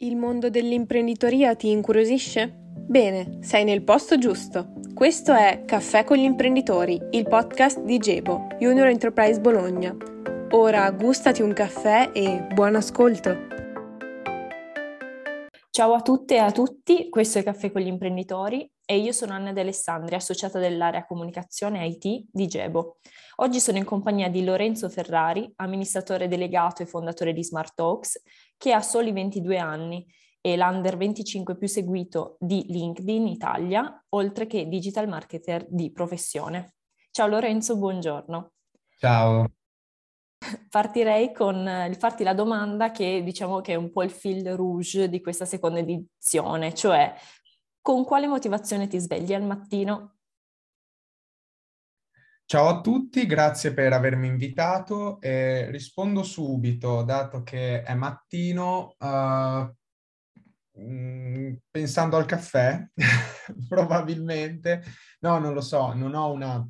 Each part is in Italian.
Il mondo dell'imprenditoria ti incuriosisce? Bene, sei nel posto giusto. Questo è Caffè con gli imprenditori, il podcast di Gebo, Junior Enterprise Bologna. Ora gustati un caffè e buon ascolto. Ciao a tutte e a tutti, questo è Caffè con gli imprenditori e io sono Anna De Alessandri, associata dell'area comunicazione IT di Gebo. Oggi sono in compagnia di Lorenzo Ferrari, amministratore delegato e fondatore di Smart Talks, che ha soli 22 anni e l'under 25 più seguito di LinkedIn Italia, oltre che digital marketer di professione. Ciao Lorenzo, buongiorno. Ciao. Partirei con il farti la domanda che diciamo che è un po' il fil rouge di questa seconda edizione, cioè con quale motivazione ti svegli al mattino Ciao a tutti, grazie per avermi invitato. Eh, rispondo subito, dato che è mattino, uh, pensando al caffè, probabilmente. No, non lo so, non ho una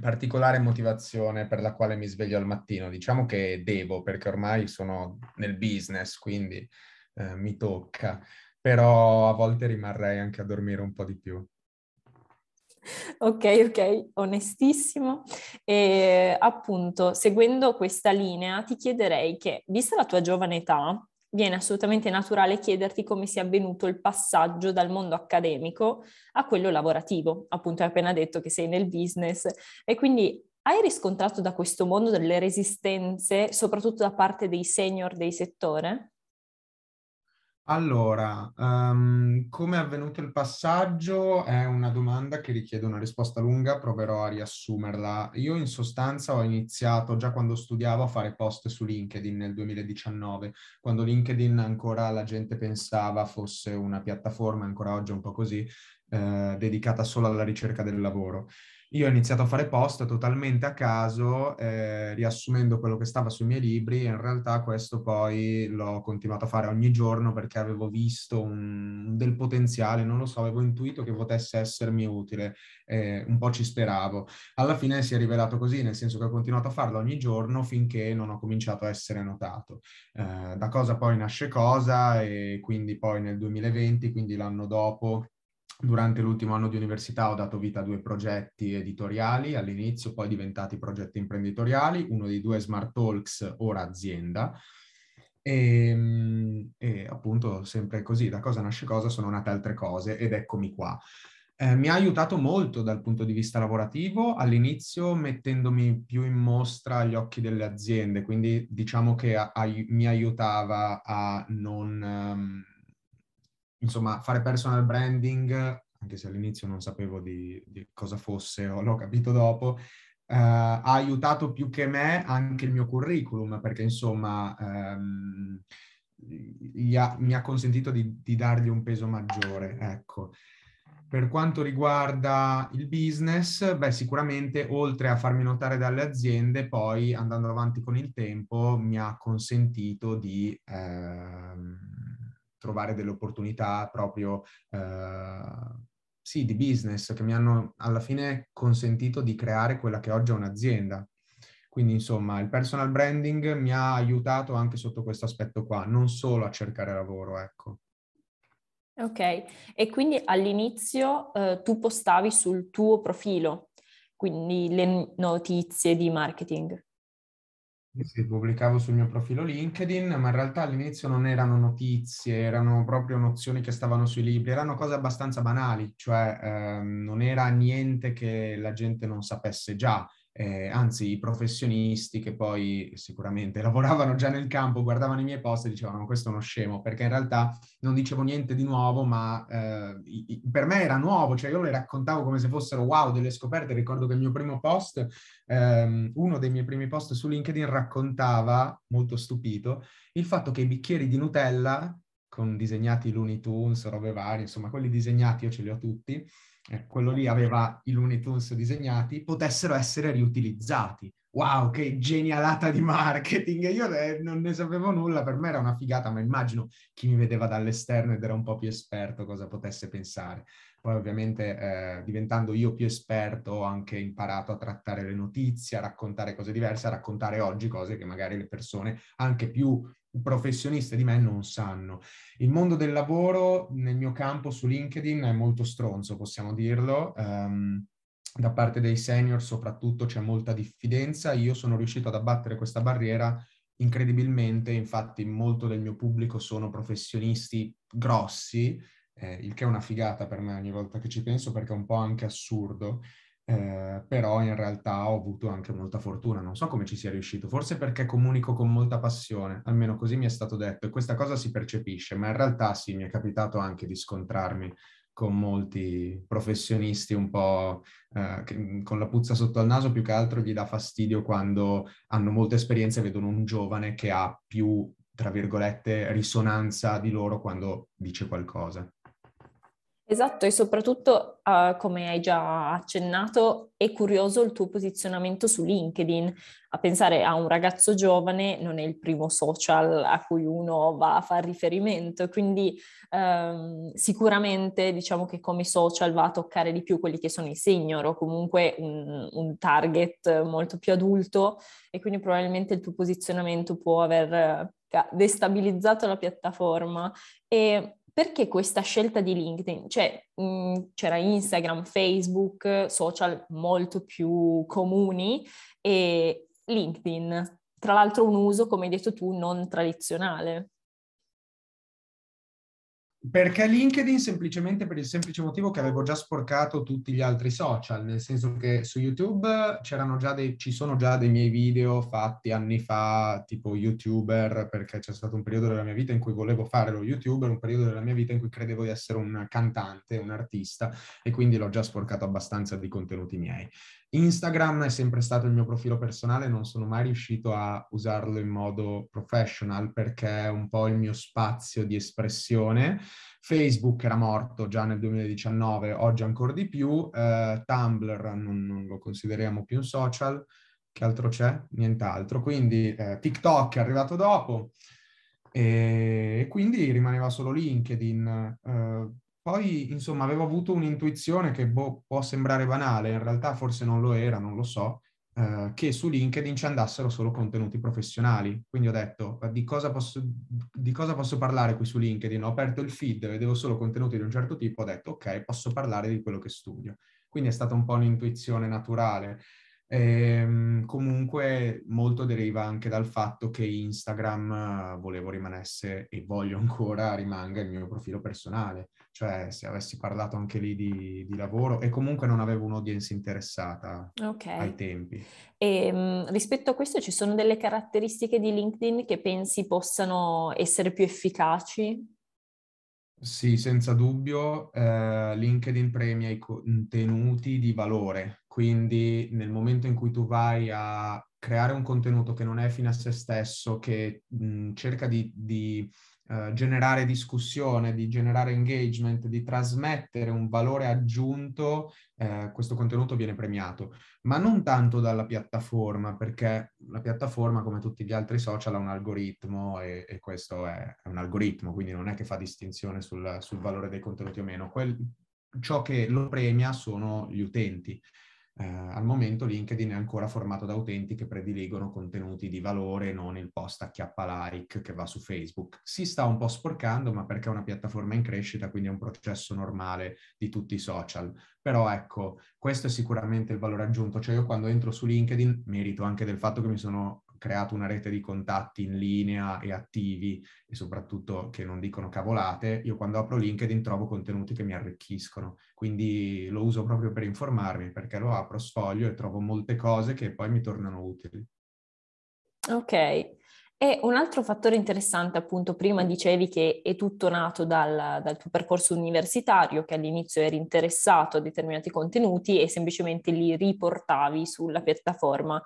particolare motivazione per la quale mi sveglio al mattino. Diciamo che devo, perché ormai sono nel business, quindi eh, mi tocca. Però a volte rimarrei anche a dormire un po' di più. Ok, ok, onestissimo. E appunto, seguendo questa linea, ti chiederei che, vista la tua giovane età, viene assolutamente naturale chiederti come sia avvenuto il passaggio dal mondo accademico a quello lavorativo. Appunto, hai appena detto che sei nel business e quindi hai riscontrato da questo mondo delle resistenze, soprattutto da parte dei senior del settore? Allora, um, come è avvenuto il passaggio è una domanda che richiede una risposta lunga, proverò a riassumerla. Io in sostanza ho iniziato già quando studiavo a fare post su LinkedIn nel 2019, quando LinkedIn ancora la gente pensava fosse una piattaforma, ancora oggi è un po' così, eh, dedicata solo alla ricerca del lavoro. Io ho iniziato a fare post totalmente a caso, eh, riassumendo quello che stava sui miei libri e in realtà questo poi l'ho continuato a fare ogni giorno perché avevo visto un, del potenziale, non lo so, avevo intuito che potesse essermi utile, eh, un po' ci speravo. Alla fine si è rivelato così, nel senso che ho continuato a farlo ogni giorno finché non ho cominciato a essere notato. Eh, da cosa poi nasce cosa e quindi poi nel 2020, quindi l'anno dopo, Durante l'ultimo anno di università ho dato vita a due progetti editoriali, all'inizio poi diventati progetti imprenditoriali, uno dei due Smart Talks, ora azienda, e, ehm, e, appunto sempre così, da cosa nasce cosa, sono nate altre cose ed eccomi qua. Eh, mi ha aiutato molto dal punto di vista lavorativo, all'inizio mettendomi più in mostra agli occhi delle aziende, quindi diciamo che a, a, mi aiutava a non... Um, insomma, fare personal branding, anche se all'inizio non sapevo di, di cosa fosse o l'ho capito dopo, eh, ha aiutato più che me anche il mio curriculum, perché insomma ehm, ha, mi ha consentito di, di, dargli un peso maggiore, ecco. Per quanto riguarda il business, beh, sicuramente oltre a farmi notare dalle aziende, poi andando avanti con il tempo mi ha consentito di ehm, trovare delle opportunità proprio eh, sì, di business che mi hanno alla fine consentito di creare quella che oggi è un'azienda. Quindi insomma il personal branding mi ha aiutato anche sotto questo aspetto qua, non solo a cercare lavoro, ecco. Ok, e quindi all'inizio eh, tu postavi sul tuo profilo, quindi le notizie di marketing. Sì, pubblicavo sul mio profilo LinkedIn, ma in realtà all'inizio non erano notizie, erano proprio nozioni che stavano sui libri, erano cose abbastanza banali, cioè ehm, non era niente che la gente non sapesse già eh, anzi i professionisti che poi sicuramente lavoravano già nel campo, guardavano i miei post e dicevano questo è uno scemo, perché in realtà non dicevo niente di nuovo, ma eh, per me era nuovo, cioè io le raccontavo come se fossero wow, delle scoperte. Ricordo che il mio primo post, ehm, uno dei miei primi post su LinkedIn raccontava, molto stupito, il fatto che i bicchieri di Nutella con disegnati Looney Tunes, robe varie, insomma quelli disegnati io ce li ho tutti, eh, quello lì aveva i Looney Tunes disegnati, potessero essere riutilizzati. wow, che genialata di marketing. Io eh, non ne sapevo nulla, per me era una figata, ma immagino chi mi vedeva dall'esterno ed era un po' più esperto cosa potesse pensare. Poi ovviamente eh, diventando io più esperto ho anche imparato a trattare le notizie, a raccontare cose diverse, a raccontare oggi cose che magari le persone anche più professioniste di me non sanno. Il mondo del lavoro nel mio campo su LinkedIn è molto stronzo, possiamo dirlo. Um, da parte dei senior soprattutto c'è molta diffidenza. Io sono riuscito ad abbattere questa barriera incredibilmente, infatti molto del mio pubblico sono professionisti grossi eh, il che è una figata per me ogni volta che ci penso perché è un po' anche assurdo, eh, però in realtà ho avuto anche molta fortuna, non so come ci sia riuscito, forse perché comunico con molta passione, almeno così mi è stato detto e questa cosa si percepisce, ma in realtà sì, mi è capitato anche di scontrarmi con molti professionisti un po' eh, che, con la puzza sotto al naso, più che altro gli dà fastidio quando hanno molta esperienza e vedono un giovane che ha più, tra virgolette, risonanza di loro quando dice qualcosa. Esatto, e soprattutto, uh, come hai già accennato, è curioso il tuo posizionamento su LinkedIn. A pensare a un ragazzo giovane non è il primo social a cui uno va a fare riferimento, quindi um, sicuramente diciamo che come social va a toccare di più quelli che sono i senior o comunque un, un target molto più adulto e quindi probabilmente il tuo posizionamento può aver destabilizzato la piattaforma. E perché questa scelta di LinkedIn? Cioè, mh, mm, c'era Instagram, Facebook, social molto più comuni e LinkedIn, tra l'altro un uso, come hai detto tu, non tradizionale. Perché LinkedIn semplicemente per il semplice motivo che avevo già sporcato tutti gli altri social, nel senso che su YouTube dei, ci sono già dei miei video fatti anni fa, tipo YouTuber, perché c'è stato un periodo della mia vita in cui volevo fare lo YouTuber, un periodo della mia vita in cui credevo di essere un cantante, un artista, e quindi l'ho già sporcato abbastanza di contenuti miei. Instagram è sempre stato il mio profilo personale, non sono mai riuscito a usarlo in modo professional perché è un po' il mio spazio di espressione. Facebook era morto già nel 2019, oggi ancora di più. Uh, Tumblr non, non, lo consideriamo più un social. Che altro c'è? Nient'altro. Quindi uh, TikTok è arrivato dopo e quindi rimaneva solo LinkedIn. Uh, poi, insomma, avevo avuto un'intuizione che boh, può sembrare banale, in realtà forse non lo era, non lo so, eh, che su LinkedIn ci andassero solo contenuti professionali. Quindi ho detto, di cosa, posso, di cosa posso parlare qui su LinkedIn? Ho aperto il feed, vedevo solo contenuti di un certo tipo, ho detto, ok, posso parlare di quello che studio. Quindi è stata un po' un'intuizione naturale. E, ehm, comunque molto deriva anche dal fatto che Instagram volevo rimanesse e voglio ancora rimanga il mio profilo personale cioè se avessi parlato anche lì di, di lavoro e comunque non avevo un'audience interessata okay. ai tempi. E um, rispetto a questo ci sono delle caratteristiche di LinkedIn che pensi possano essere più efficaci? Sì, senza dubbio, eh, LinkedIn premia i contenuti di valore, quindi nel momento in cui tu vai a creare un contenuto che non è fine a se stesso, che mh, cerca di, di eh, generare discussione, di generare engagement, di trasmettere un valore aggiunto, eh, questo contenuto viene premiato, ma non tanto dalla piattaforma, perché la piattaforma, come tutti gli altri social, ha un algoritmo e, e questo è, è, un algoritmo, quindi non è che fa distinzione sul, sul valore dei contenuti o meno. Quel, ciò che lo premia sono gli utenti. Eh, al momento LinkedIn è ancora formato da utenti che prediligono contenuti di valore, non il post a chiappa like che va su Facebook. Si sta un po' sporcando, ma perché è una piattaforma in crescita, quindi è un processo normale di tutti i social. Però ecco, questo è sicuramente il valore aggiunto. Cioè io quando entro su LinkedIn merito anche del fatto che mi sono creato una rete di contatti in linea e attivi e soprattutto che non dicono cavolate, io quando apro LinkedIn trovo contenuti che mi arricchiscono, quindi lo uso proprio per informarmi perché lo apro, sfoglio e trovo molte cose che poi mi tornano utili. Ok, e un altro fattore interessante, appunto, prima dicevi che è tutto nato dal, dal, tuo percorso universitario, che all'inizio eri interessato a determinati contenuti e semplicemente li riportavi sulla piattaforma.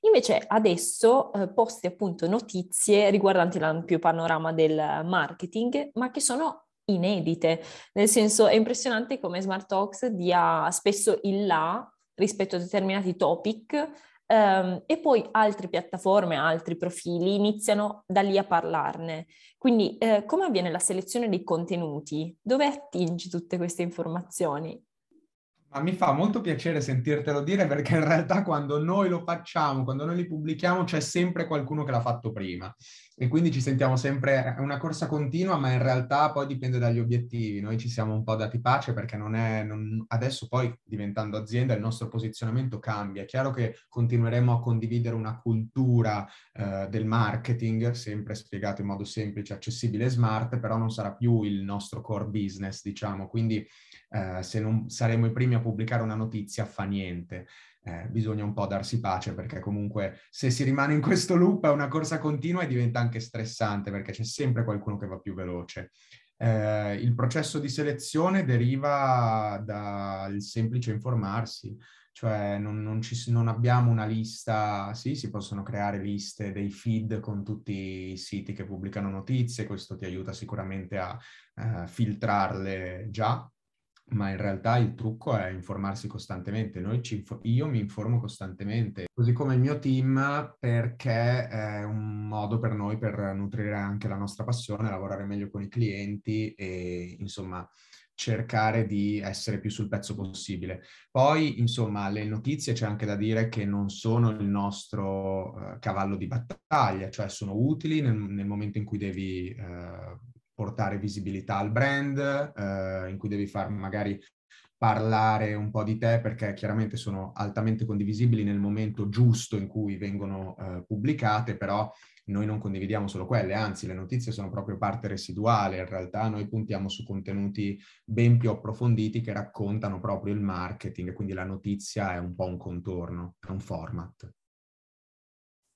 Invece adesso eh, posti appunto notizie riguardanti l'ampio panorama del marketing, ma che sono inedite, nel senso è impressionante come Smart Talks dia spesso il là rispetto a determinati topic Um, e poi altre piattaforme, altri profili iniziano da lì a parlarne. Quindi eh, come avviene la selezione dei contenuti? Dove attingi tutte queste informazioni? Ma mi fa molto piacere sentirtelo dire perché in realtà quando noi lo facciamo, quando noi li pubblichiamo, c'è sempre qualcuno che l'ha fatto prima e quindi ci sentiamo sempre, è una corsa continua, ma in realtà poi dipende dagli obiettivi. Noi ci siamo un po' dati pace perché non è, non, adesso poi diventando azienda il nostro posizionamento cambia. È chiaro che continueremo a condividere una cultura eh, del marketing, sempre spiegato in modo semplice, accessibile e smart, però non sarà più il nostro core business, diciamo. Quindi eh, se non saremo i primi a pubblicare una notizia fa niente. Eh, bisogna un po' darsi pace perché comunque se si rimane in questo loop è una corsa continua e diventa anche stressante perché c'è sempre qualcuno che va più veloce. Eh, il processo di selezione deriva dal semplice informarsi, cioè non, non, ci, non, abbiamo una lista, sì, si possono creare liste dei feed con tutti i siti che pubblicano notizie, questo ti aiuta sicuramente a uh, filtrarle già, ma in realtà il trucco è informarsi costantemente. Inf- io mi informo costantemente, così come il mio team, perché è un modo per noi per nutrire anche la nostra passione, lavorare meglio con i clienti e insomma cercare di essere più sul pezzo possibile. Poi, insomma, le notizie c'è anche da dire che non sono il nostro uh, cavallo di battaglia, cioè sono utili nel, nel momento in cui devi uh, portare visibilità al brand, eh, in cui devi far magari parlare un po' di te perché chiaramente sono altamente condivisibili nel momento giusto in cui vengono eh, pubblicate, però noi non condividiamo solo quelle, anzi le notizie sono proprio parte residuale, in realtà noi puntiamo su contenuti ben più approfonditi che raccontano proprio il marketing, quindi la notizia è un po' un contorno, è un format.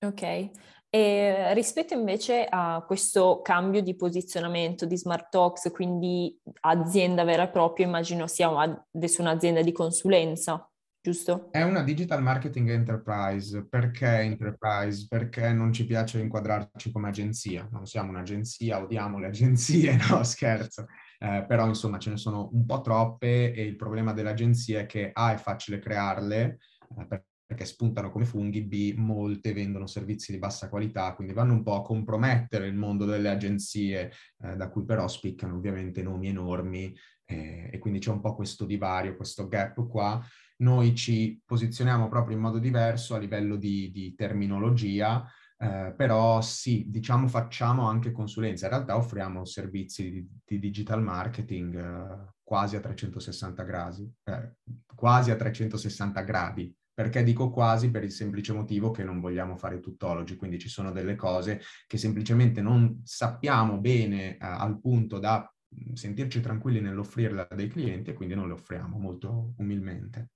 Ok, e rispetto invece a questo cambio di posizionamento di Smart Talks, quindi azienda vera e propria, immagino sia adesso un'azienda di consulenza, giusto? È una digital marketing enterprise. Perché enterprise? Perché non ci piace inquadrarci come agenzia. Non siamo un'agenzia, odiamo le agenzie, no scherzo. Eh, però insomma ce ne sono un po' troppe e il problema dell'agenzia è che A è facile crearle, eh, perché spuntano come funghi, B, molte vendono servizi di bassa qualità, quindi vanno un po' a compromettere il mondo delle agenzie, eh, da cui però spiccano ovviamente nomi enormi eh, e quindi c'è un po' questo divario, questo gap qua. Noi ci posizioniamo proprio in modo diverso a livello di, di terminologia, eh, però sì, diciamo facciamo anche consulenza. In realtà offriamo servizi di, di digital marketing eh, quasi a 360 gradi, eh, quasi a 360 gradi. Perché dico quasi per il semplice motivo che non vogliamo fare tuttologi, quindi ci sono delle cose che semplicemente non sappiamo bene eh, al punto da mm, sentirci tranquilli nell'offrirle a dei clienti e quindi non le offriamo molto umilmente.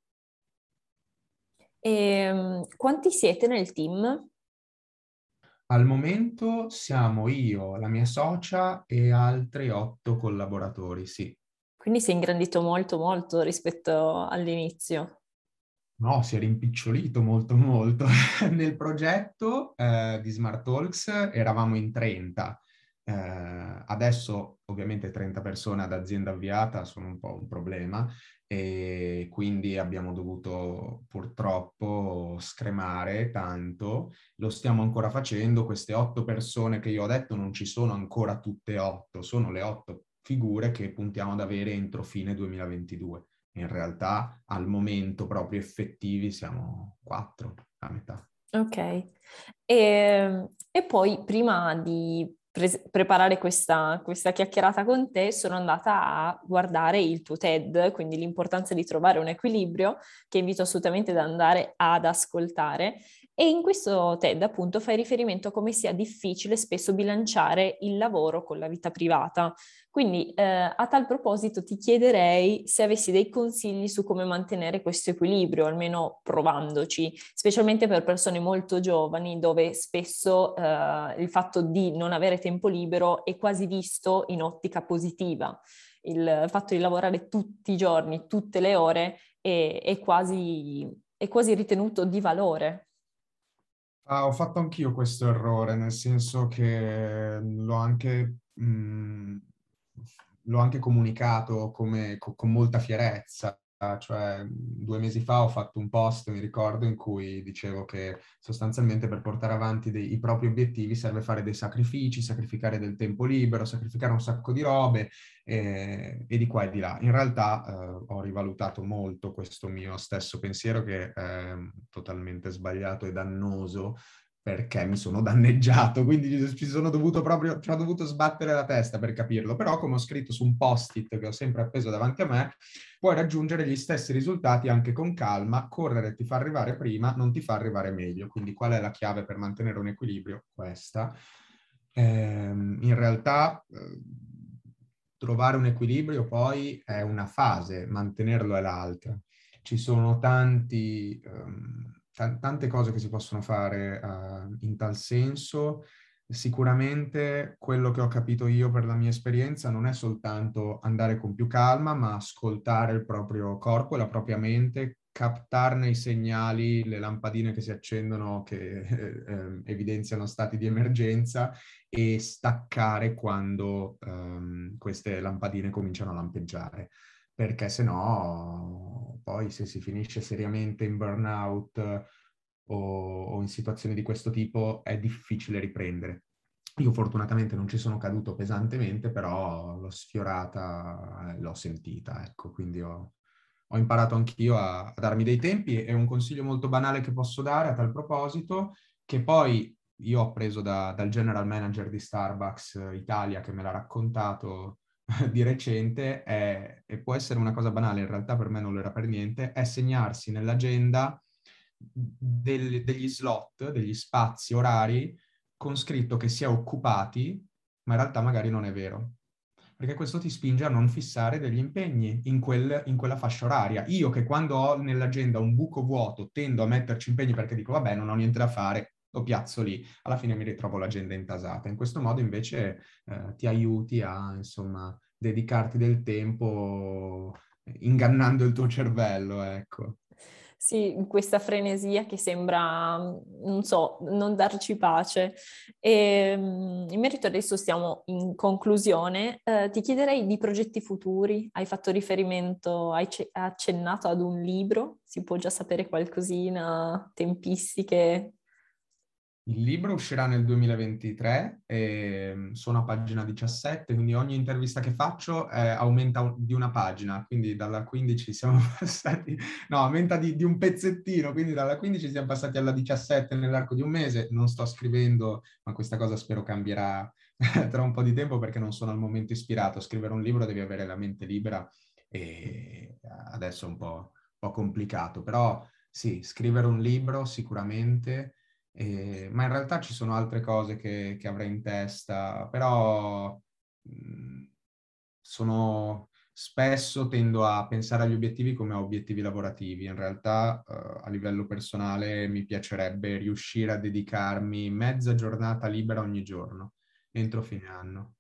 E, ehm, quanti siete nel team? Al momento siamo io, la mia socia e altri otto collaboratori, sì. Quindi si è ingrandito molto molto rispetto all'inizio. No, si è rimpicciolito molto molto. Nel progetto eh, di Smart Talks eravamo in 30. Eh, adesso ovviamente 30 persone ad azienda avviata sono un po' un problema e quindi abbiamo dovuto purtroppo scremare tanto. Lo stiamo ancora facendo. Queste otto persone che io ho detto non ci sono ancora tutte otto, sono le otto figure che puntiamo ad avere entro fine 2022 in realtà al momento proprio effettivi siamo quattro, a metà. Ok, e, ehm, e poi prima di pre- preparare questa, questa, chiacchierata con te sono andata a guardare il tuo TED, quindi l'importanza di trovare un equilibrio che invito assolutamente ad andare ad ascoltare e in questo TED appunto fai riferimento a come sia difficile spesso bilanciare il lavoro con la vita privata. Quindi eh, a tal proposito ti chiederei se avessi dei consigli su come mantenere questo equilibrio, almeno provandoci, specialmente per persone molto giovani dove spesso eh, il fatto di non avere tempo libero è quasi visto in ottica positiva. Il fatto di lavorare tutti i giorni, tutte le ore è, è, quasi, è quasi ritenuto di valore Ah, ho fatto anch'io questo errore, nel senso che l'ho anche, mh, mm, l'ho anche comunicato come, co- con molta fierezza. Cioè due mesi fa ho fatto un post, mi ricordo, in cui dicevo che sostanzialmente per portare avanti dei, i propri obiettivi serve fare dei sacrifici, sacrificare del tempo libero, sacrificare un sacco di robe eh, e di qua e di là. In realtà eh, ho rivalutato molto questo mio stesso pensiero che è totalmente sbagliato e dannoso perché mi sono danneggiato, quindi ci sono dovuto proprio, ci ho dovuto sbattere la testa per capirlo, però come ho scritto su un post-it che ho sempre appeso davanti a me, puoi raggiungere gli stessi risultati anche con calma, correre ti fa arrivare prima, non ti fa arrivare meglio, quindi qual è la chiave per mantenere un equilibrio? Questa. Eh, in realtà eh, trovare un equilibrio poi è una fase, mantenerlo è l'altra. Ci sono tanti... Um, t- tante cose che si possono fare uh, in tal senso. Sicuramente quello che ho capito io per la mia esperienza non è soltanto andare con più calma, ma ascoltare il proprio corpo e la propria mente, captarne i segnali, le lampadine che si accendono, che eh, ehm, evidenziano stati di emergenza e staccare quando ehm, queste lampadine cominciano a lampeggiare perché se no poi se si finisce seriamente in burnout o, o in situazioni di questo tipo è difficile riprendere. Io fortunatamente non ci sono caduto pesantemente, però l'ho sfiorata, eh, l'ho sentita, ecco, quindi ho, ho imparato anch'io a, a, darmi dei tempi e un consiglio molto banale che posso dare a tal proposito, che poi io ho preso da, dal general manager di Starbucks Italia che me l'ha raccontato di recente è, e può essere una cosa banale, in realtà per me non lo era per niente, è segnarsi nell'agenda del, degli slot, degli spazi orari con scritto che si è occupati, ma in realtà magari non è vero. Perché questo ti spinge a non fissare degli impegni in, quel, in quella fascia oraria. Io che quando ho nell'agenda un buco vuoto tendo a metterci impegni perché dico vabbè non ho niente da fare, lo piazzo lì, alla fine mi ritrovo l'agenda intasata. In questo modo invece eh, ti aiuti a, insomma, dedicarti del tempo ingannando il tuo cervello, ecco. Sì, questa frenesia che sembra, non so, non darci pace. E, ehm, in merito adesso stiamo in conclusione, eh, ti chiederei di progetti futuri. Hai fatto riferimento, hai accennato ad un libro, si può già sapere qualcosina, tempistiche, il libro uscirà nel 2023, e sono a pagina 17, quindi ogni intervista che faccio eh, aumenta di una pagina, quindi dalla 15 siamo passati, no, aumenta di, di, un pezzettino, quindi dalla 15 siamo passati alla 17 nell'arco di un mese, non sto scrivendo, ma questa cosa spero cambierà tra un po' di tempo perché non sono al momento ispirato. Scrivere un libro devi avere la mente libera e adesso è un po', un po complicato, però sì, scrivere un libro sicuramente eh, ma in realtà ci sono altre cose che, che avrei in testa, però mh, mm, sono spesso tendo a pensare agli obiettivi come a obiettivi lavorativi. In realtà uh, a livello personale mi piacerebbe riuscire a dedicarmi mezza giornata libera ogni giorno entro fine anno.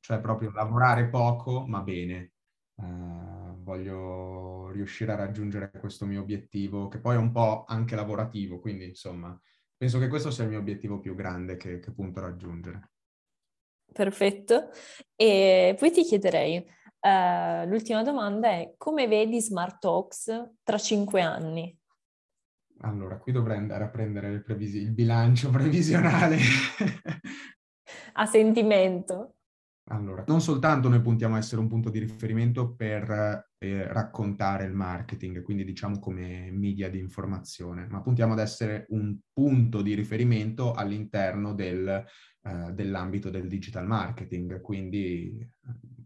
Cioè proprio lavorare poco ma bene. Uh, voglio riuscire a raggiungere questo mio obiettivo che poi è un po' anche lavorativo, quindi insomma penso che questo sia il mio obiettivo più grande che, che punto a raggiungere. Perfetto. E poi ti chiederei, uh, l'ultima domanda è come vedi Smart Talks tra cinque anni? Allora, qui dovrei andare a prendere previsi- il bilancio previsionale. a sentimento. Allora, non soltanto noi puntiamo a essere un punto di riferimento per eh, raccontare il marketing, quindi diciamo come media di informazione, ma puntiamo ad essere un punto di riferimento all'interno del, eh, dell'ambito del digital marketing. Quindi,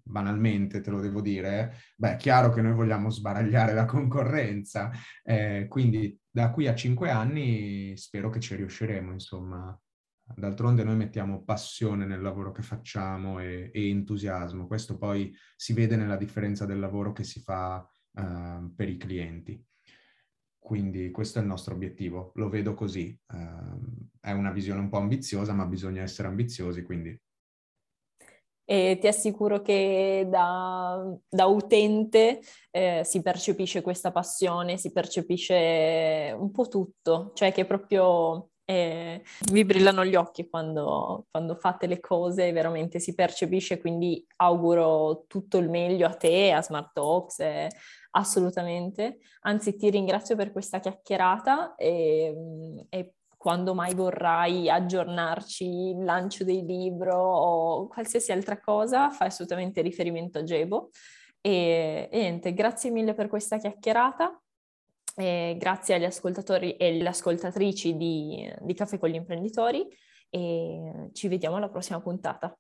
banalmente, te lo devo dire, beh, è chiaro che noi vogliamo sbaragliare la concorrenza, eh, quindi da qui a cinque anni spero che ci riusciremo, insomma, D'altronde noi mettiamo passione nel lavoro che facciamo e, e, entusiasmo. Questo poi si vede nella differenza del lavoro che si fa uh, per i clienti. Quindi questo è il nostro obiettivo, lo vedo così. Uh, è una visione un po' ambiziosa, ma bisogna essere ambiziosi, quindi... E ti assicuro che da, da utente eh, si percepisce questa passione, si percepisce un po' tutto, cioè che proprio e vi brillano gli occhi quando, quando, fate le cose, veramente si percepisce, quindi auguro tutto il meglio a te, a Smart Talks, assolutamente. Anzi, ti ringrazio per questa chiacchierata e, e quando mai vorrai aggiornarci il lancio dei libri o qualsiasi altra cosa, fai assolutamente riferimento a Gebo. E, e niente, grazie mille per questa chiacchierata. E grazie agli ascoltatori e alle ascoltatrici di, di Caffè con gli imprenditori e ci vediamo alla prossima puntata.